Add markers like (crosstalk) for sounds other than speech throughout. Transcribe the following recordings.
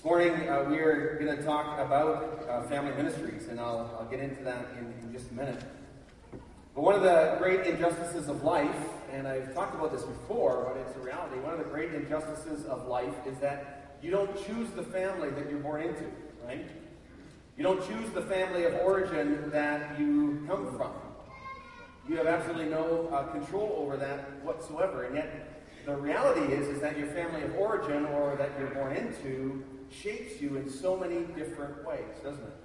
This morning, uh, we are going to talk about uh, family ministries, and I'll, I'll get into that in, in just a minute. But one of the great injustices of life, and I've talked about this before, but it's a reality, one of the great injustices of life is that you don't choose the family that you're born into, right? You don't choose the family of origin that you come from. You have absolutely no uh, control over that whatsoever. And yet, the reality is, is that your family of origin or that you're born into shapes you in so many different ways, doesn't it?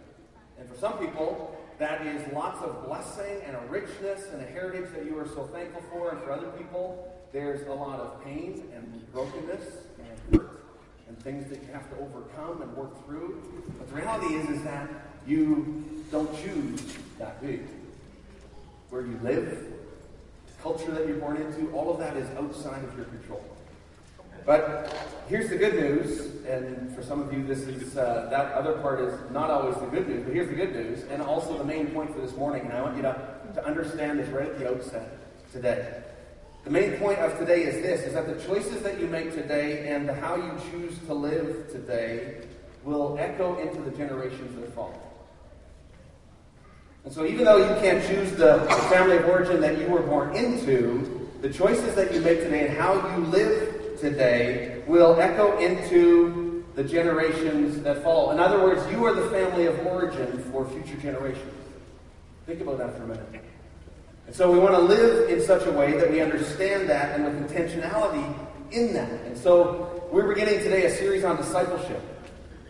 And for some people, that is lots of blessing and a richness and a heritage that you are so thankful for. And for other people, there's a lot of pain and brokenness and hurt and things that you have to overcome and work through. But the reality is, is that you don't choose that big. Where you live, the culture that you're born into, all of that is outside of your control. But here's the good news, and for some of you, this is uh, that other part is not always the good news, but here's the good news, and also the main point for this morning, and I want you to, to understand this right at the outset today. The main point of today is this is that the choices that you make today and the how you choose to live today will echo into the generations that follow. And so even though you can't choose the family of origin that you were born into, the choices that you make today and how you live today will echo into the generations that follow. In other words, you are the family of origin for future generations. Think about that for a minute. And so we want to live in such a way that we understand that and with intentionality in that. And so we're beginning today a series on discipleship.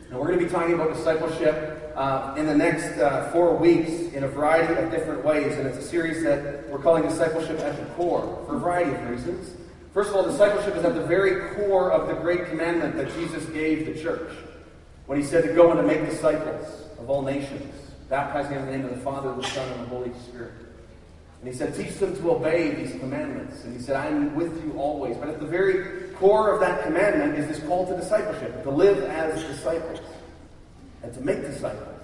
And we're going to be talking about discipleship uh, in the next uh, four weeks in a variety of different ways. And it's a series that we're calling Discipleship at the Core for a variety of reasons. First of all, discipleship is at the very core of the great commandment that Jesus gave the church when he said to go and to make disciples of all nations, baptizing them in the name of the Father, the Son, and the Holy Spirit. And he said, teach them to obey these commandments. And he said, I'm with you always. But at the very core of that commandment is this call to discipleship, to live as disciples and to make disciples.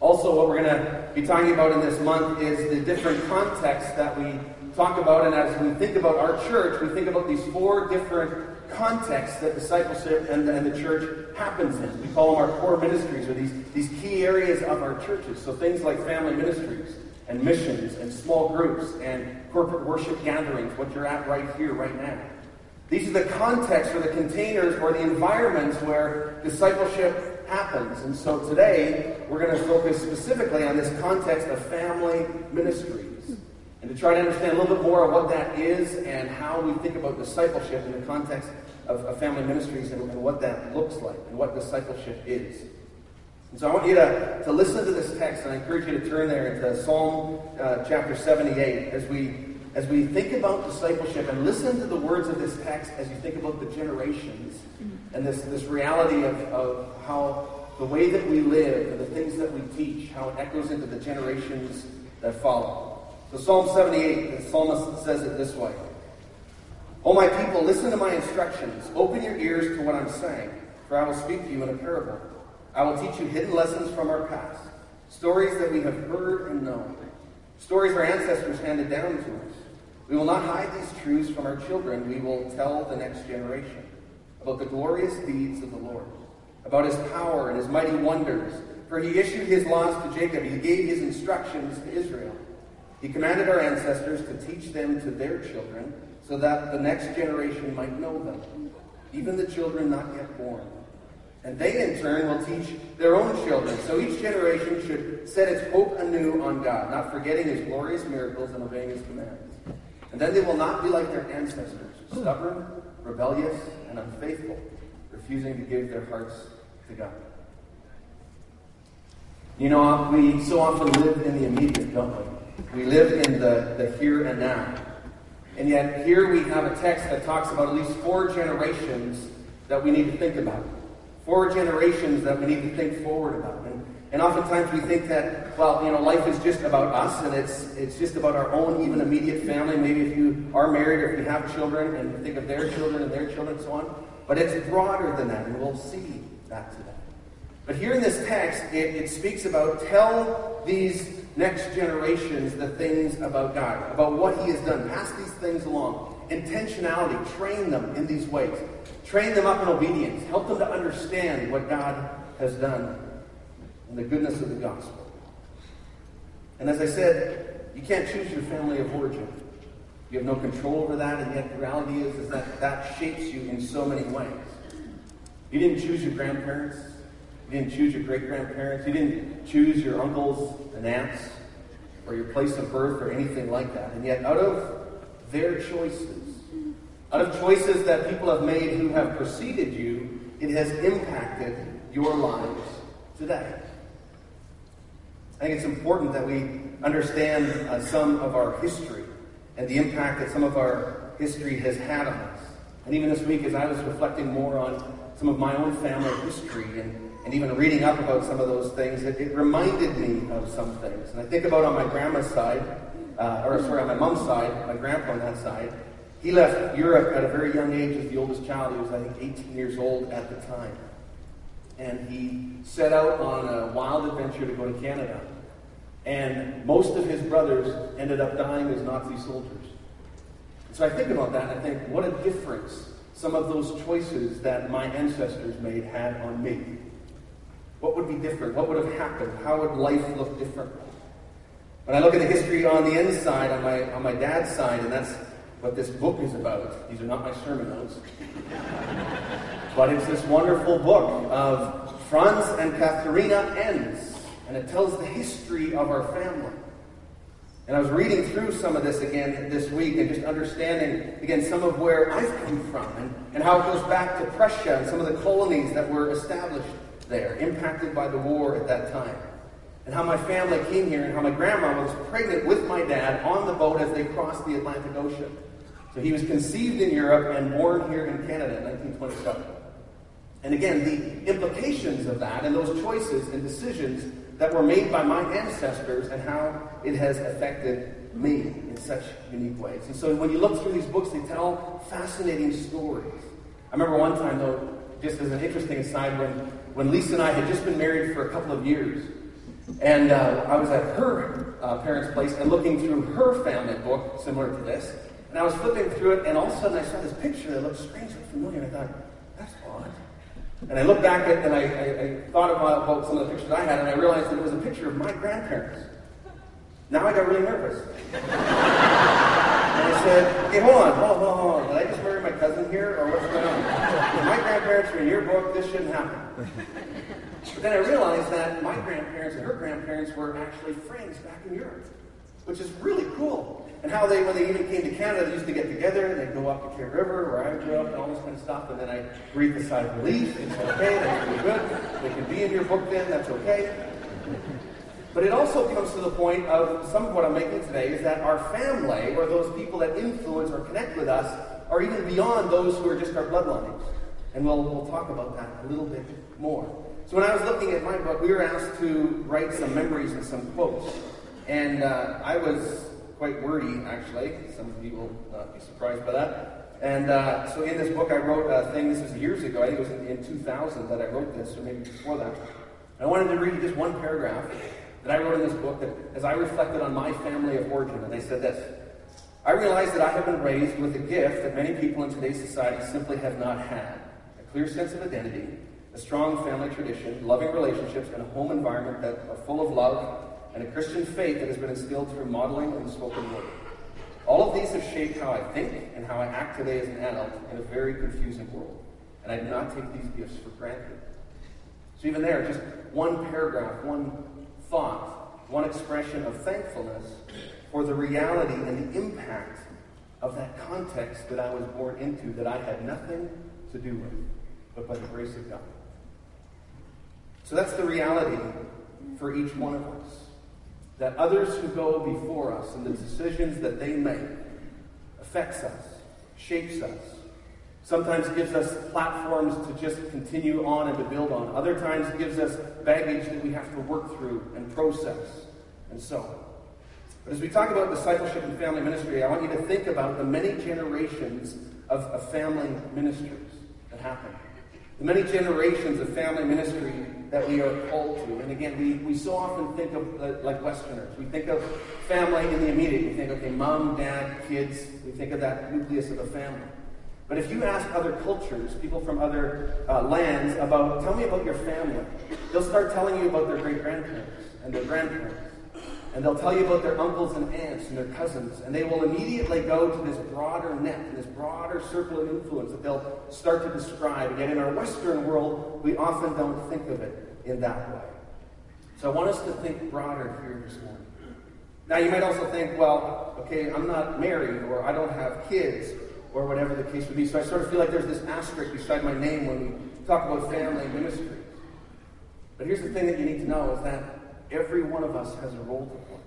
Also, what we're going to be talking about in this month is the different contexts that we talk about. And as we think about our church, we think about these four different contexts that discipleship and, and the church happens in. We call them our core ministries, or these, these key areas of our churches. So things like family ministries and missions and small groups and corporate worship gatherings, what you're at right here, right now. These are the contexts or the containers or the environments where discipleship happens. And so today, we're going to focus specifically on this context of family ministries. And to try to understand a little bit more of what that is and how we think about discipleship in the context of, of family ministries and, and what that looks like and what discipleship is. And so I want you to, to listen to this text, and I encourage you to turn there into Psalm uh, chapter 78 as we as we think about discipleship and listen to the words of this text as you think about the generations and this, this reality of, of how the way that we live and the things that we teach, how it echoes into the generations that follow. So Psalm 78, the psalmist says it this way. O my people, listen to my instructions. Open your ears to what I'm saying, for I will speak to you in a parable. I will teach you hidden lessons from our past, stories that we have heard and known, stories our ancestors handed down to us. We will not hide these truths from our children. We will tell the next generation about the glorious deeds of the Lord, about his power and his mighty wonders. For he issued his laws to Jacob, he gave his instructions to Israel. He commanded our ancestors to teach them to their children, so that the next generation might know them, even the children not yet born. And they, in turn, will teach their own children. So each generation should set its hope anew on God, not forgetting his glorious miracles and obeying his commands. And then they will not be like their ancestors, stubborn, rebellious, and unfaithful, refusing to give their hearts to God. You know, we so often live in the immediate, don't we? We live in the, the here and now. And yet, here we have a text that talks about at least four generations that we need to think about. Four generations that we need to think forward about. And, and oftentimes we think that, well, you know, life is just about us and it's, it's just about our own, even immediate family. Maybe if you are married or if you have children and think of their children and their children and so on. But it's broader than that, and we'll see that today. But here in this text, it, it speaks about tell these next generations the things about God, about what He has done. Pass these things along. intentionality, train them in these ways. Train them up in obedience. Help them to understand what God has done and the goodness of the gospel. And as I said, you can't choose your family of origin. You have no control over that, and yet the reality is, is that that shapes you in so many ways. You didn't choose your grandparents. You didn't choose your great grandparents. You didn't choose your uncles and aunts or your place of birth or anything like that. And yet, out of their choices, out of choices that people have made who have preceded you, it has impacted your lives today. I think it's important that we understand uh, some of our history and the impact that some of our history has had on us. And even this week, as I was reflecting more on some of my own family history and, and even reading up about some of those things, it, it reminded me of some things. And I think about on my grandma's side, uh, or sorry, on my mom's side, my grandpa on that side, he left Europe at a very young age as the oldest child. He was, I think, 18 years old at the time. And he set out on a wild adventure to go to Canada. And most of his brothers ended up dying as Nazi soldiers. So I think about that and I think, what a difference some of those choices that my ancestors made had on me. What would be different? What would have happened? How would life look different? When I look at the history on the inside, on my, on my dad's side, and that's what this book is about. These are not my sermon notes. but it's this wonderful book of Franz and Katharina Enns, and it tells the history of our family. And I was reading through some of this again this week and just understanding, again, some of where I've come from and, and how it goes back to Prussia and some of the colonies that were established there, impacted by the war at that time. And how my family came here and how my grandma was pregnant with my dad on the boat as they crossed the Atlantic Ocean. So he was conceived in Europe and born here in Canada in 1927. And again, the implications of that and those choices and decisions that were made by my ancestors and how it has affected me in such unique ways. And so when you look through these books, they tell fascinating stories. I remember one time, though, just as an interesting aside, when, when Lisa and I had just been married for a couple of years, and uh, I was at her uh, parents' place and looking through her family book, similar to this, and I was flipping through it, and all of a sudden I saw this picture that looked strangely familiar, and I thought, that's odd. And I looked back at it, and I, I, I thought about, some of the pictures I had, and I realized that it was a picture of my grandparents. Now I got really nervous. (laughs) and I said, okay, hold on, hold on, hold on. Did I just murder my cousin here, or what's going on? If my grandparents your book, this shouldn't happen. (laughs) But then I realized that my grandparents and her grandparents were actually friends back in Europe, which is really cool. And how they, when they even came to Canada, they used to get together and they'd go up to Clear River, where I grew up, and all this kind of stuff. And then I breathed a sigh of relief. It's okay, that's really good. They can be in your book then, that's okay. But it also comes to the point of some of what I'm making today is that our family, or those people that influence or connect with us, are even beyond those who are just our bloodlines. And we'll, we'll talk about that a little bit more. So when I was looking at my book, we were asked to write some memories and some quotes. And uh, I was quite wordy, actually. Some of you will not be surprised by that. And uh, so in this book, I wrote a thing, this was years ago, I think it was in, in 2000 that I wrote this, or maybe before that. I wanted to read just one paragraph that I wrote in this book that, as I reflected on my family of origin, and I said this I realize that I have been raised with a gift that many people in today's society simply have not had clear sense of identity, a strong family tradition, loving relationships, and a home environment that are full of love and a Christian faith that has been instilled through modeling and spoken word. All of these have shaped how I think and how I act today as an adult in a very confusing world. And I do not take these gifts for granted. So even there, just one paragraph, one thought, one expression of thankfulness for the reality and the impact of that context that I was born into that I had nothing to do with, but by the grace of God. So that's the reality for each one of us that others who go before us and the decisions that they make affects us, shapes us, sometimes gives us platforms to just continue on and to build on. Other times gives us baggage that we have to work through and process, and so on. But as we talk about discipleship and family ministry, I want you to think about the many generations of, of family ministries that happen. The many generations of family ministry that we are called to. And again, we, we so often think of, uh, like Westerners, we think of family in the immediate. We think, okay, mom, dad, kids. We think of that nucleus of a family. But if you ask other cultures, people from other uh, lands, about, tell me about your family, they'll start telling you about their great grandparents and their grandparents. And they'll tell you about their uncles and aunts and their cousins. And they will immediately go to this broader net, and this broader circle of influence that they'll start to describe. And yet in our Western world, we often don't think of it in that way. So I want us to think broader here this morning. Now, you might also think, well, okay, I'm not married, or I don't have kids, or whatever the case would be. So I sort of feel like there's this asterisk beside my name when we talk about family ministry. But here's the thing that you need to know is that every one of us has a role to play.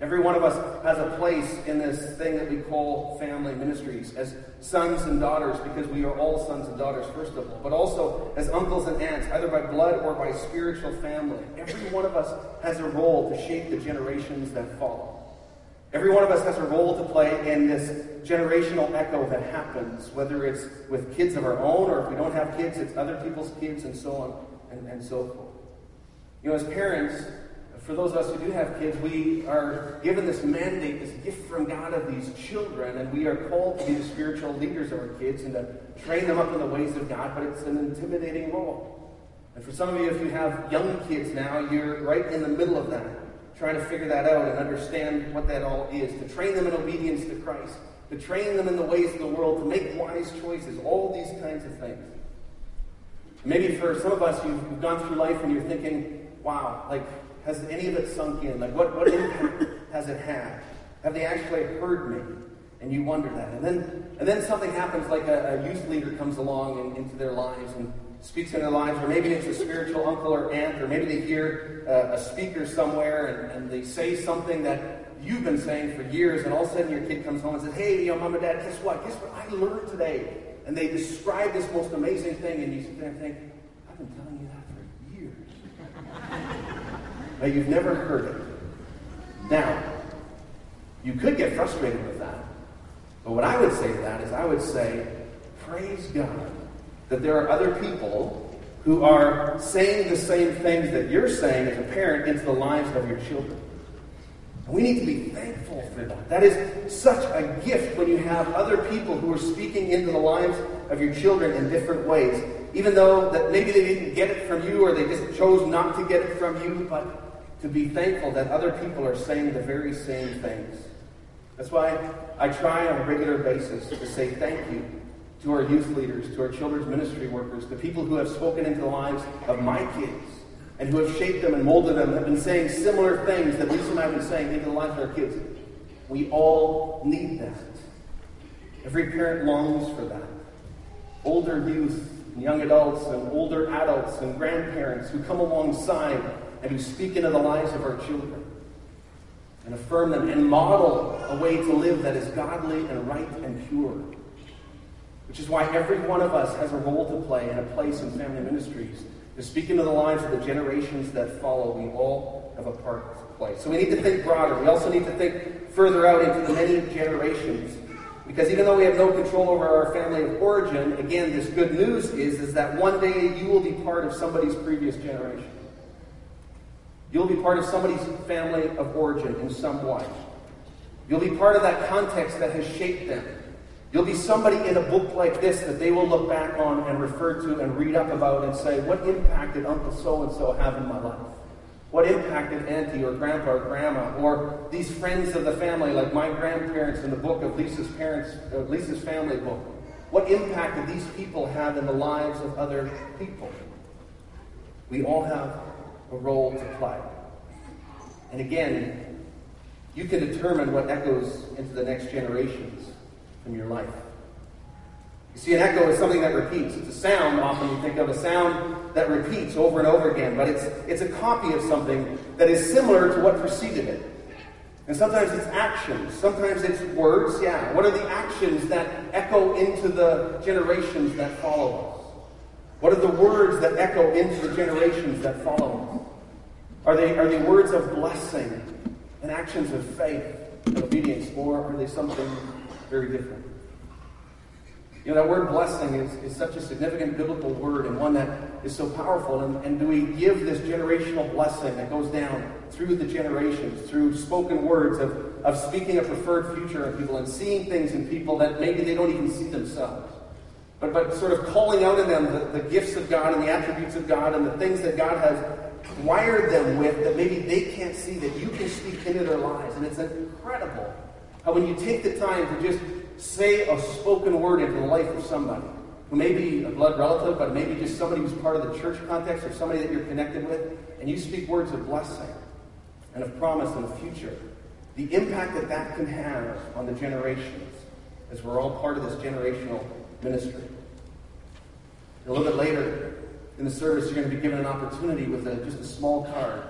Every one of us has a place in this thing that we call family ministries as sons and daughters, because we are all sons and daughters, first of all, but also as uncles and aunts, either by blood or by spiritual family. Every one of us has a role to shape the generations that follow. Every one of us has a role to play in this generational echo that happens, whether it's with kids of our own or if we don't have kids, it's other people's kids and so on and, and so forth. You know, as parents, for those of us who do have kids, we are given this mandate, this gift from God of these children, and we are called to be the spiritual leaders of our kids and to train them up in the ways of God, but it's an intimidating role. And for some of you, if you have young kids now, you're right in the middle of that, trying to figure that out and understand what that all is, to train them in obedience to Christ, to train them in the ways of the world, to make wise choices, all these kinds of things. Maybe for some of us, you've gone through life and you're thinking, wow, like has any of it sunk in? Like, what, what impact has it had? Have they actually heard me? And you wonder that. And then, and then something happens, like a, a youth leader comes along and, into their lives and speaks in their lives, or maybe it's a spiritual uncle or aunt, or maybe they hear uh, a speaker somewhere and, and they say something that you've been saying for years, and all of a sudden your kid comes home and says, Hey, you know, mom and dad, guess what? Guess what I learned today? And they describe this most amazing thing, and you sit there and think, I've been telling but you've never heard it. Now, you could get frustrated with that. But what I would say to that is I would say, praise God that there are other people who are saying the same things that you're saying as a parent into the lives of your children. We need to be thankful for that. That is such a gift when you have other people who are speaking into the lives of your children in different ways. Even though that maybe they didn't get it from you or they just chose not to get it from you, but to be thankful that other people are saying the very same things. That's why I try on a regular basis to say thank you to our youth leaders, to our children's ministry workers, the people who have spoken into the lives of my kids and who have shaped them and molded them, have been saying similar things that Lisa and I have been saying into the lives of our kids. We all need that. Every parent longs for that. Older youth, and young adults, and older adults, and grandparents who come alongside and who speak into the lives of our children and affirm them and model a way to live that is godly and right and pure. Which is why every one of us has a role to play and a place in family ministries to speak into the lives of the generations that follow. We all have a part to play. So we need to think broader. We also need to think further out into the many generations. Because even though we have no control over our family of origin, again, this good news is, is that one day you will be part of somebody's previous generation. You'll be part of somebody's family of origin in some way. You'll be part of that context that has shaped them. You'll be somebody in a book like this that they will look back on and refer to and read up about and say, What impact did Uncle so and so have in my life? What impact did Auntie or Grandpa or Grandma or these friends of the family, like my grandparents in the book of Lisa's parents, uh, Lisa's family book? What impact did these people have in the lives of other people? We all have a role to play. And again, you can determine what echoes into the next generations from your life. You see, an echo is something that repeats. It's a sound, often you think of a sound that repeats over and over again, but it's, it's a copy of something that is similar to what preceded it. And sometimes it's actions, sometimes it's words, yeah. What are the actions that echo into the generations that follow us? What are the words that echo into the generations that follow us? Are they, are they words of blessing and actions of faith and obedience, or are they something very different? You know, that word blessing is, is such a significant biblical word and one that is so powerful. And, and do we give this generational blessing that goes down through the generations, through spoken words of, of speaking a preferred future in people and seeing things in people that maybe they don't even see themselves? But, but sort of calling out in them the, the gifts of God and the attributes of God and the things that God has wired them with that maybe they can't see that you can speak into their lives. And it's incredible how when you take the time to just say a spoken word into the life of somebody, who may be a blood relative, but maybe just somebody who's part of the church context or somebody that you're connected with, and you speak words of blessing and of promise in the future, the impact that that can have on the generations, as we're all part of this generational ministry. A little bit later in the service, you're going to be given an opportunity with a, just a small card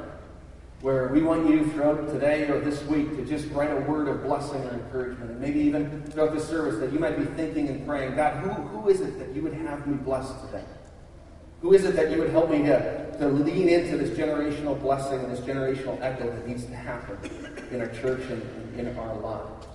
where we want you throughout today or this week to just write a word of blessing or encouragement. And maybe even throughout this service that you might be thinking and praying, God, who, who is it that you would have me bless today? Who is it that you would help me to, to lean into this generational blessing and this generational echo that needs to happen in our church and in our lives?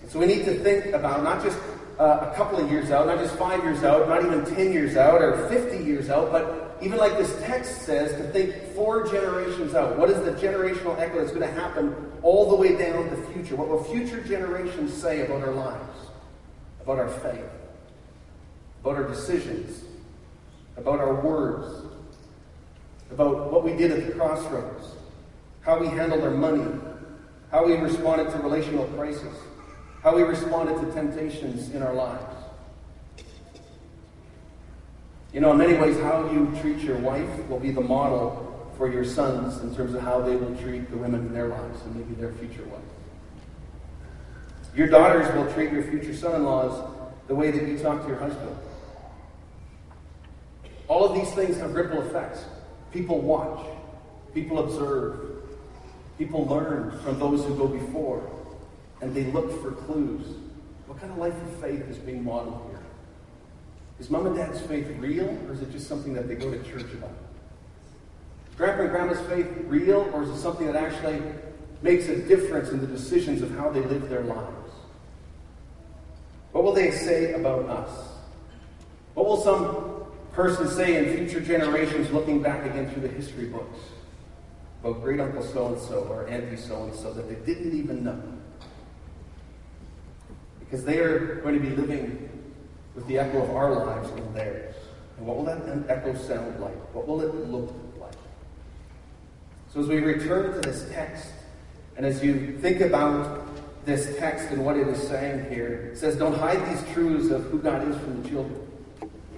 And so we need to think about not just uh, a couple of years out, not just five years out, not even 10 years out or 50 years out, but even like this text says, to think four generations out. What is the generational echo that's going to happen all the way down the future? What will future generations say about our lives, about our faith, about our decisions, about our words, about what we did at the crossroads, how we handled our money, how we responded to relational crisis, how we responded to temptations in our lives? You know, in many ways, how you treat your wife will be the model for your sons in terms of how they will treat the women in their lives and maybe their future wife. Your daughters will treat your future son in laws the way that you talk to your husband. All of these things have ripple effects. People watch, people observe, people learn from those who go before, and they look for clues. What kind of life of faith is being modeled here? Is mom and dad's faith real, or is it just something that they go to church about? Is grandpa and grandma's faith real, or is it something that actually makes a difference in the decisions of how they live their lives? What will they say about us? What will some person say in future generations looking back again through the history books about great uncle so and so or auntie so and so that they didn't even know? Because they are going to be living with the echo of our lives in theirs. And what will that echo sound like? What will it look like? So as we return to this text, and as you think about this text and what it is saying here, it says, Don't hide these truths of who God is from the children.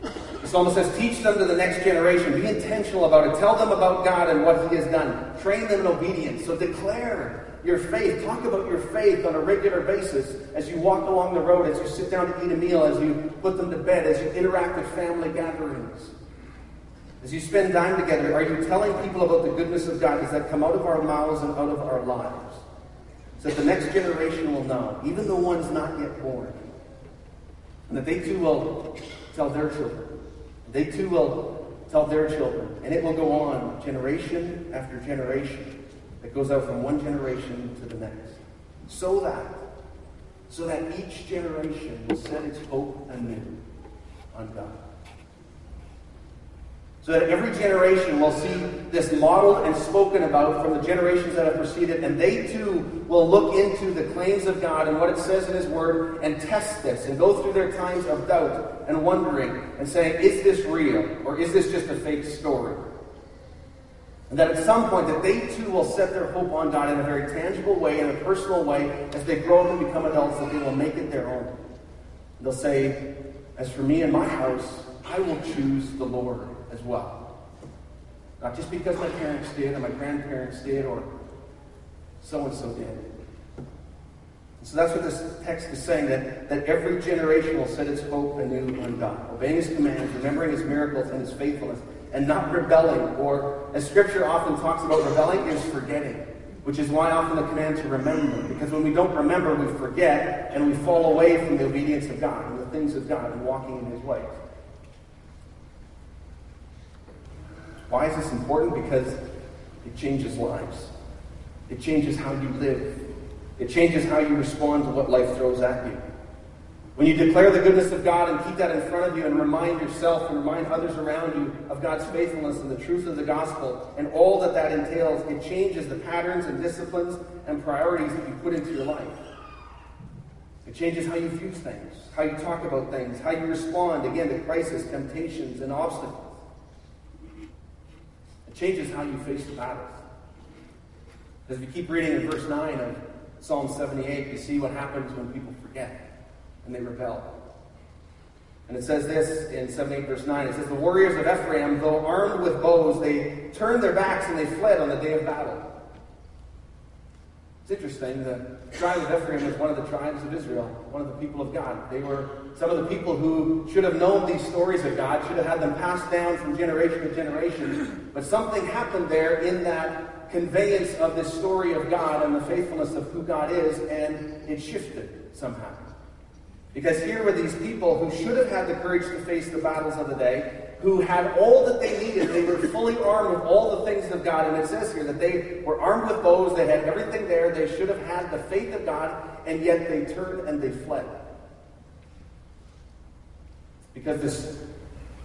The psalmist says, Teach them to the next generation. Be intentional about it. Tell them about God and what He has done. Train them in obedience. So declare your faith. Talk about your faith on a regular basis as you walk along the road, as you sit down to eat a meal, as you put them to bed, as you interact with family gatherings. As you spend time together, are you telling people about the goodness of God? Does that come out of our mouths and out of our lives? So that the next generation will know, even the ones not yet born. And that they too will tell their children. They too will tell their children. And it will go on generation after generation that goes out from one generation to the next. So that, so that each generation will set its hope anew on God. So that every generation will see this modeled and spoken about from the generations that have preceded, and they too will look into the claims of God and what it says in His Word and test this and go through their times of doubt and wondering and saying, is this real or is this just a fake story? And that at some point that they too will set their hope on God in a very tangible way, in a personal way, as they grow up and become adults, that they will make it their own. They'll say, as for me and my house, I will choose the Lord as well. Not just because my parents did, or my grandparents did, or so-and-so did. So that's what this text is saying, that, that every generation will set its hope anew on God, obeying his commands, remembering his miracles and his faithfulness, and not rebelling, or as Scripture often talks about rebelling, is forgetting, which is why often the command to remember. Because when we don't remember, we forget and we fall away from the obedience of God and the things of God and walking in His ways. Why is this important? Because it changes lives. It changes how you live. It changes how you respond to what life throws at you. When you declare the goodness of God and keep that in front of you and remind yourself and remind others around you of God's faithfulness and the truth of the gospel and all that that entails, it changes the patterns and disciplines and priorities that you put into your life. It changes how you view things, how you talk about things, how you respond, again, to crisis, temptations, and obstacles. It changes how you face the battles. As we keep reading in verse 9 of Psalm 78, you see what happens when people forget and they rebel. And it says this in 78 verse 9. It says, The warriors of Ephraim, though armed with bows, they turned their backs and they fled on the day of battle. It's interesting. The tribe of Ephraim was one of the tribes of Israel, one of the people of God. They were some of the people who should have known these stories of God, should have had them passed down from generation to generation. But something happened there in that conveyance of this story of God and the faithfulness of who God is, and it shifted somehow. Because here were these people who should have had the courage to face the battles of the day, who had all that they needed. They were fully armed with all the things of God. And it says here that they were armed with bows, they had everything there, they should have had the faith of God, and yet they turned and they fled. Because this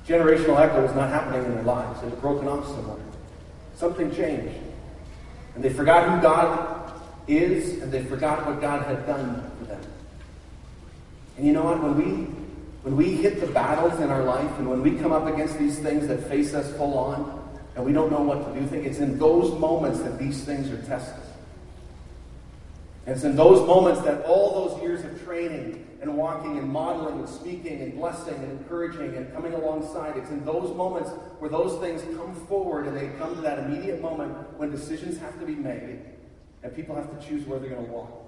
generational echo was not happening in their lives. It had broken off somewhere. Something changed. And they forgot who God is, and they forgot what God had done. And you know what? When we when we hit the battles in our life and when we come up against these things that face us full on and we don't know what to do, think it's in those moments that these things are tested. And it's in those moments that all those years of training and walking and modeling and speaking and blessing and encouraging and coming alongside, it's in those moments where those things come forward and they come to that immediate moment when decisions have to be made and people have to choose where they're going to walk.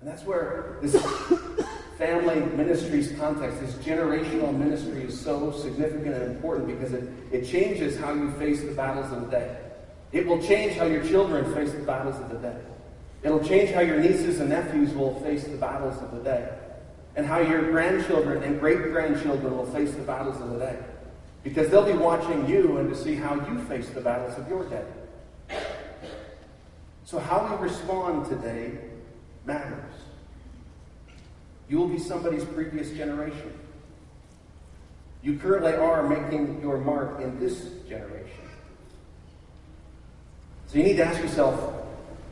And that's where this (coughs) family ministries context, this generational ministry is so significant and important because it, it changes how you face the battles of the day. It will change how your children face the battles of the day. It'll change how your nieces and nephews will face the battles of the day. And how your grandchildren and great grandchildren will face the battles of the day. Because they'll be watching you and to see how you face the battles of your day. So, how we respond today matters. You will be somebody's previous generation. You currently are making your mark in this generation. So you need to ask yourself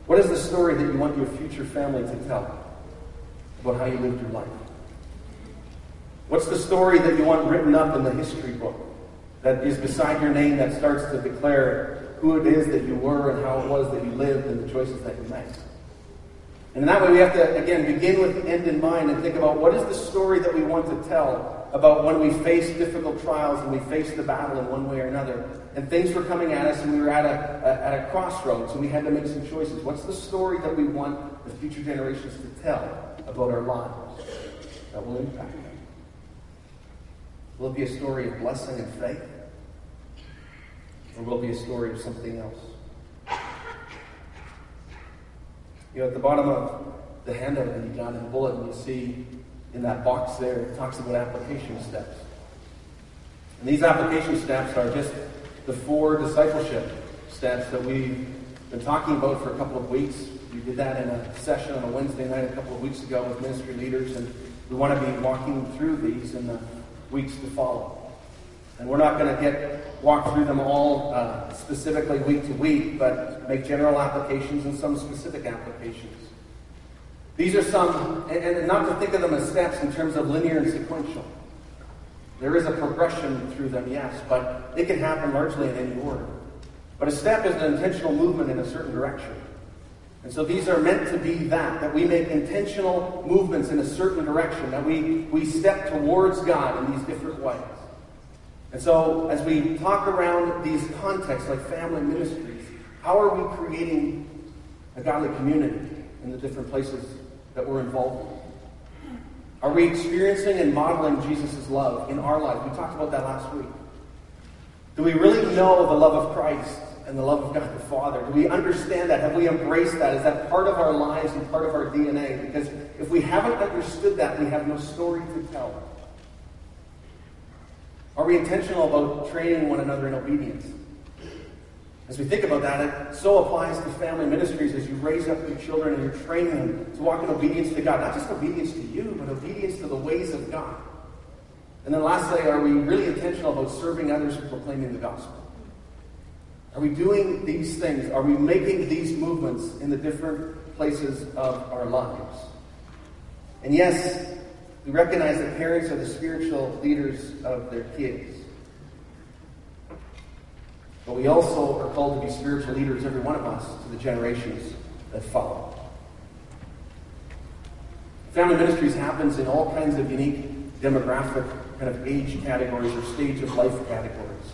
what is the story that you want your future family to tell about how you lived your life? What's the story that you want written up in the history book that is beside your name that starts to declare who it is that you were and how it was that you lived and the choices that you made? And that way, we have to, again, begin with the end in mind and think about what is the story that we want to tell about when we face difficult trials and we face the battle in one way or another. And things were coming at us and we were at a, a, at a crossroads and we had to make some choices. What's the story that we want the future generations to tell about our lives that will impact them? Will it be a story of blessing and faith? Or will it be a story of something else? You know, at the bottom of the handout that you got in the bulletin, you see in that box there, it talks about application steps. And these application steps are just the four discipleship steps that we've been talking about for a couple of weeks. We did that in a session on a Wednesday night a couple of weeks ago with ministry leaders, and we want to be walking through these in the weeks to follow. And we're not going to get walk through them all uh, specifically week to week, but make general applications and some specific applications. These are some, and, and not to think of them as steps in terms of linear and sequential. There is a progression through them, yes, but it can happen largely in any order. But a step is an intentional movement in a certain direction. And so these are meant to be that, that we make intentional movements in a certain direction, that we, we step towards God in these different ways. And so, as we talk around these contexts like family ministries, how are we creating a godly community in the different places that we're involved in? Are we experiencing and modeling Jesus' love in our life? We talked about that last week. Do we really know the love of Christ and the love of God the Father? Do we understand that? Have we embraced that? Is that part of our lives and part of our DNA? Because if we haven't understood that, we have no story to tell. Are we intentional about training one another in obedience? As we think about that, it so applies to family ministries as you raise up your children and you're training them to walk in obedience to God. Not just obedience to you, but obedience to the ways of God. And then lastly, are we really intentional about serving others and proclaiming the gospel? Are we doing these things? Are we making these movements in the different places of our lives? And yes, we recognize that parents are the spiritual leaders of their kids. But we also are called to be spiritual leaders, every one of us, to the generations that follow. Family ministries happens in all kinds of unique demographic kind of age categories or stage of life categories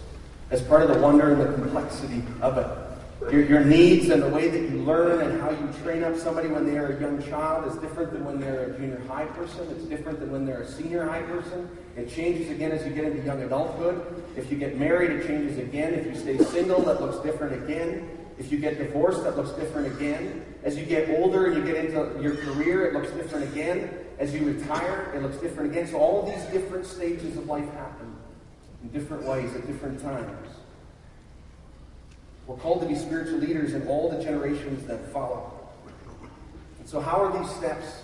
as part of the wonder and the complexity of it. Your, your needs and the way that you learn and how you train up somebody when they are a young child is different than when they're a junior high person. It's different than when they're a senior high person. It changes again as you get into young adulthood. If you get married, it changes again. If you stay single, that looks different again. If you get divorced, that looks different again. As you get older and you get into your career, it looks different again. As you retire, it looks different again. So all these different stages of life happen in different ways at different times. We're called to be spiritual leaders in all the generations that follow. And so, how are these steps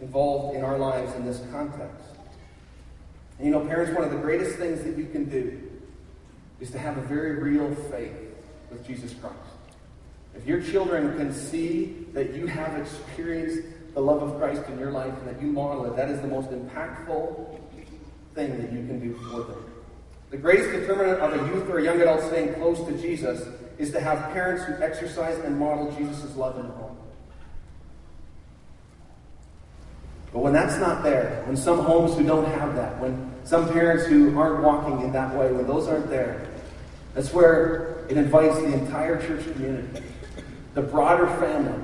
involved in our lives in this context? And you know, parents, one of the greatest things that you can do is to have a very real faith with Jesus Christ. If your children can see that you have experienced the love of Christ in your life and that you model it, that is the most impactful thing that you can do for them. The greatest determinant of a youth or a young adult staying close to Jesus is to have parents who exercise and model Jesus' love in the home. But when that's not there, when some homes who don't have that, when some parents who aren't walking in that way, when those aren't there, that's where it invites the entire church community, the broader family,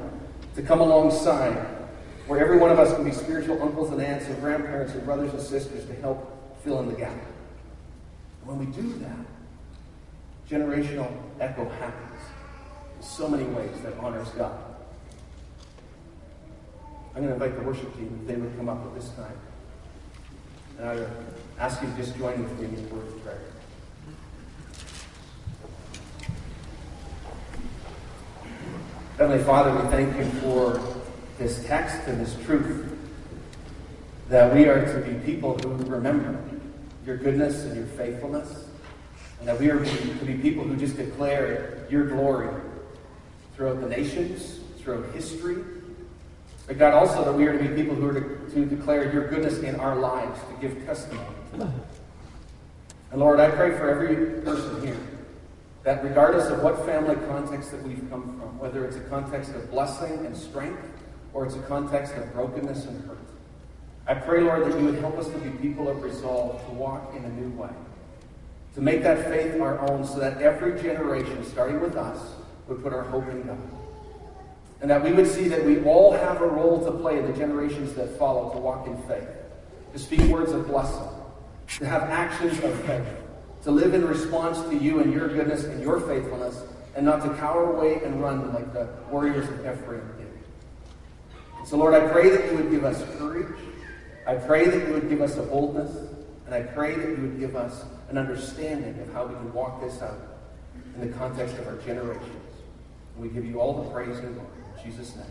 to come alongside, where every one of us can be spiritual uncles and aunts and grandparents and brothers and sisters to help fill in the gap. When we do that, generational echo happens in so many ways that honors God. I'm going to invite the worship team if they would come up at this time. And I would ask you to just join with me in the word of prayer. Heavenly Father, we thank you for this text and this truth that we are to be people who remember your goodness and your faithfulness, and that we are to be people who just declare your glory throughout the nations, throughout history. But God, also that we are to be people who are to, to declare your goodness in our lives, to give testimony. And Lord, I pray for every person here that regardless of what family context that we've come from, whether it's a context of blessing and strength or it's a context of brokenness and hurt, I pray, Lord, that you would help us to be people of resolve to walk in a new way, to make that faith our own so that every generation, starting with us, would put our hope in God. And that we would see that we all have a role to play in the generations that follow to walk in faith, to speak words of blessing, to have actions of faith, to live in response to you and your goodness and your faithfulness, and not to cower away and run like the warriors of Ephraim did. So, Lord, I pray that you would give us courage I pray that you would give us a boldness, and I pray that you would give us an understanding of how we can walk this out in the context of our generations. And we give you all the praise and glory. In Jesus' name.